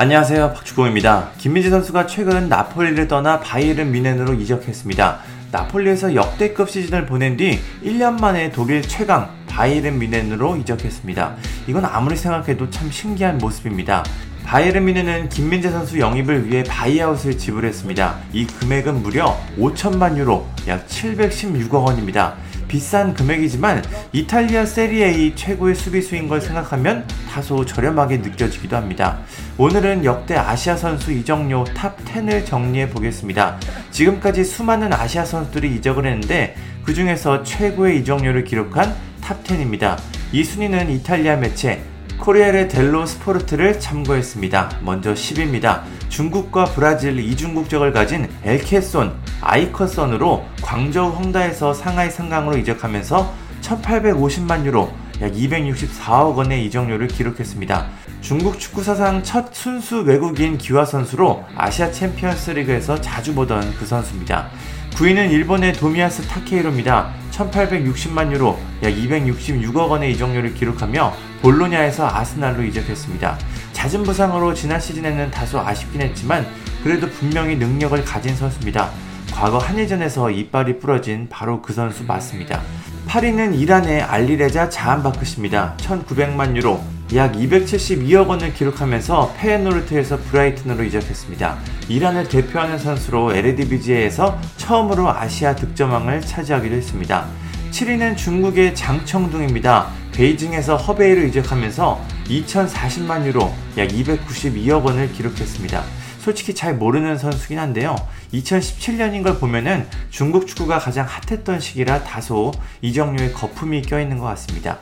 안녕하세요. 박주공입니다. 김민재 선수가 최근 나폴리를 떠나 바이에른 뮌헨으로 이적했습니다. 나폴리에서 역대급 시즌을 보낸 뒤 1년 만에 독일 최강 바이에른 뮌헨으로 이적했습니다. 이건 아무리 생각해도 참 신기한 모습입니다. 바이에른 뮌헨은 김민재 선수 영입을 위해 바이아웃을 지불했습니다. 이 금액은 무려 5천만 유로, 약 716억 원입니다. 비싼 금액이지만 이탈리아 세리에 A 최고의 수비수인 걸 생각하면 다소 저렴하게 느껴지기도 합니다. 오늘은 역대 아시아 선수 이적료 top 10을 정리해 보겠습니다. 지금까지 수많은 아시아 선수들이 이적을 했는데 그 중에서 최고의 이적료를 기록한 top 10입니다. 이 순위는 이탈리아 매체 코리에레 델로 스포르트를 참고했습니다. 먼저 10위입니다. 중국과 브라질 이중국적을 가진 엘케손, 아이커선으로 광저우 헝다에서 상하이 상강으로 이적하면서 1850만 유로, 약 264억 원의 이적료를 기록했습니다. 중국 축구 사상 첫 순수 외국인 귀화 선수로 아시아 챔피언스 리그에서 자주 보던 그 선수입니다. 9위는 일본의 토미야스 타케히로입니다. 1860만 유로, 약 266억 원의 이적료를 기록하며 볼로냐에서 아스날로 이적했습니다. 잦은 부상으로 지난 시즌에는 다소 아쉽긴 했지만 그래도 분명히 능력을 가진 선수입니다. 과거 한일전에서 이빨이 부러진 바로 그 선수 맞습니다. 8위는 이란의 알리레자 자한바크시입니다. 1900만 유로, 약 272억 원을 기록하면서 페에노르트에서 브라이튼으로 이적했습니다. 이란을 대표하는 선수로 에르디비지에서 처음으로 아시아 득점왕을 차지하기도 했습니다. 7위는 중국의 장청둥입니다. 베이징에서 허베이로 이적하면서 2040만 유로, 약 292억 원을 기록했습니다. 솔직히 잘 모르는 선수긴 한데요. 2017년인 걸 보면은 중국 축구가 가장 핫했던 시기라 다소 이적료에 거품이 껴있는 것 같습니다.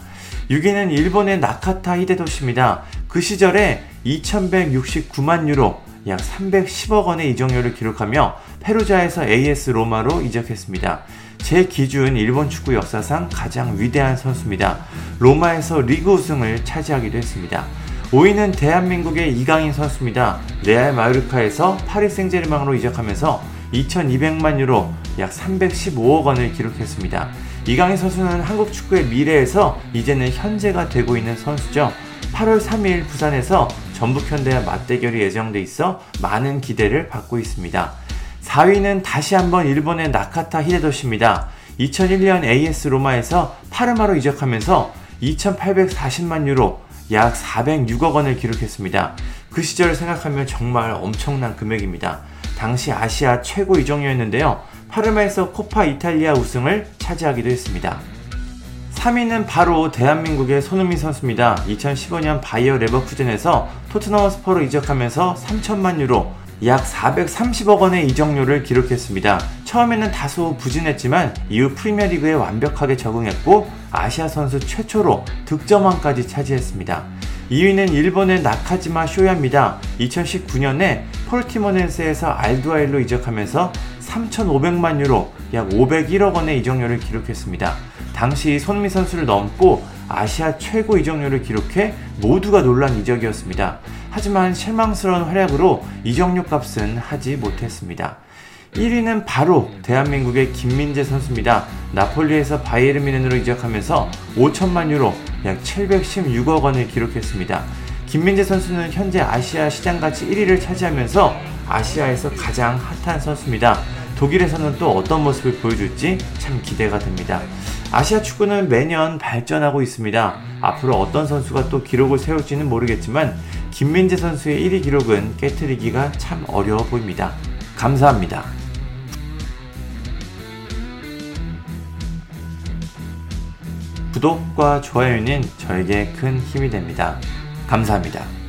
6위는 일본의 나카타 히데도시입니다. 그 시절에 2169만 유로, 약 310억 원의 이적료를 기록하며 페루자에서 AS 로마로 이적했습니다. 제 기준 일본 축구 역사상 가장 위대한 선수입니다. 로마에서 리그 우승을 차지하기도 했습니다. 5위는 대한민국의 이강인 선수입니다. 레알 마요르카에서 파리 생제르맹으로 이적하면서 2200만 유로 약 315억 원을 기록했습니다. 이강인 선수는 한국 축구의 미래에서 이제는 현재가 되고 있는 선수죠. 8월 3일 부산에서 전북현대와 맞대결이 예정돼 있어 많은 기대를 받고 있습니다. 4위는 다시 한번 일본의 나카타 히데도시입니다. 2001년 AS 로마에서 파르마로 이적하면서 2840만 유로 약 406억 원을 기록했습니다. 그 시절을 생각하면 정말 엄청난 금액입니다. 당시 아시아 최고 이적료였는데요. 파르마에서 코파 이탈리아 우승을 차지하기도 했습니다. 3위는 바로 대한민국의 손흥민 선수입니다. 2015년 바이어 레버쿠젠에서 토트넘 스포로 이적하면서 3천만 유로 약 430억 원의 이적료를 기록했습니다. 처음에는 다소 부진했지만 이후 프리미어리그에 완벽하게 적응했고 아시아 선수 최초로 득점왕까지 차지했습니다. 2위는 일본의 나카지마 쇼야입니다. 2019년에 폴티모넨스에서 알두아일로 이적하면서 3,500만 유로, 약 501억 원의 이적료를 기록했습니다. 당시 손미 선수를 넘고 아시아 최고 이적료를 기록해 모두가 놀란 이적이었습니다. 하지만 실망스러운 활약으로 이적료 값은 하지 못했습니다. 1위는 바로 대한민국의 김민재 선수입니다. 나폴리에서 바이에른 미넨으로 이적하면서 5천만 유로, 약 716억 원을 기록했습니다. 김민재 선수는 현재 아시아 시장 가치 1위를 차지하면서 아시아에서 가장 핫한 선수입니다. 독일에서는 또 어떤 모습을 보여줄지 참 기대가 됩니다. 아시아 축구는 매년 발전하고 있습니다. 앞으로 어떤 선수가 또 기록을 세울지는 모르겠지만 김민재 선수의 1위 기록은 깨뜨리기가 참 어려워 보입니다. 감사합니다. 구독과 좋아요는 저에게 큰 힘이 됩니다. 감사합니다.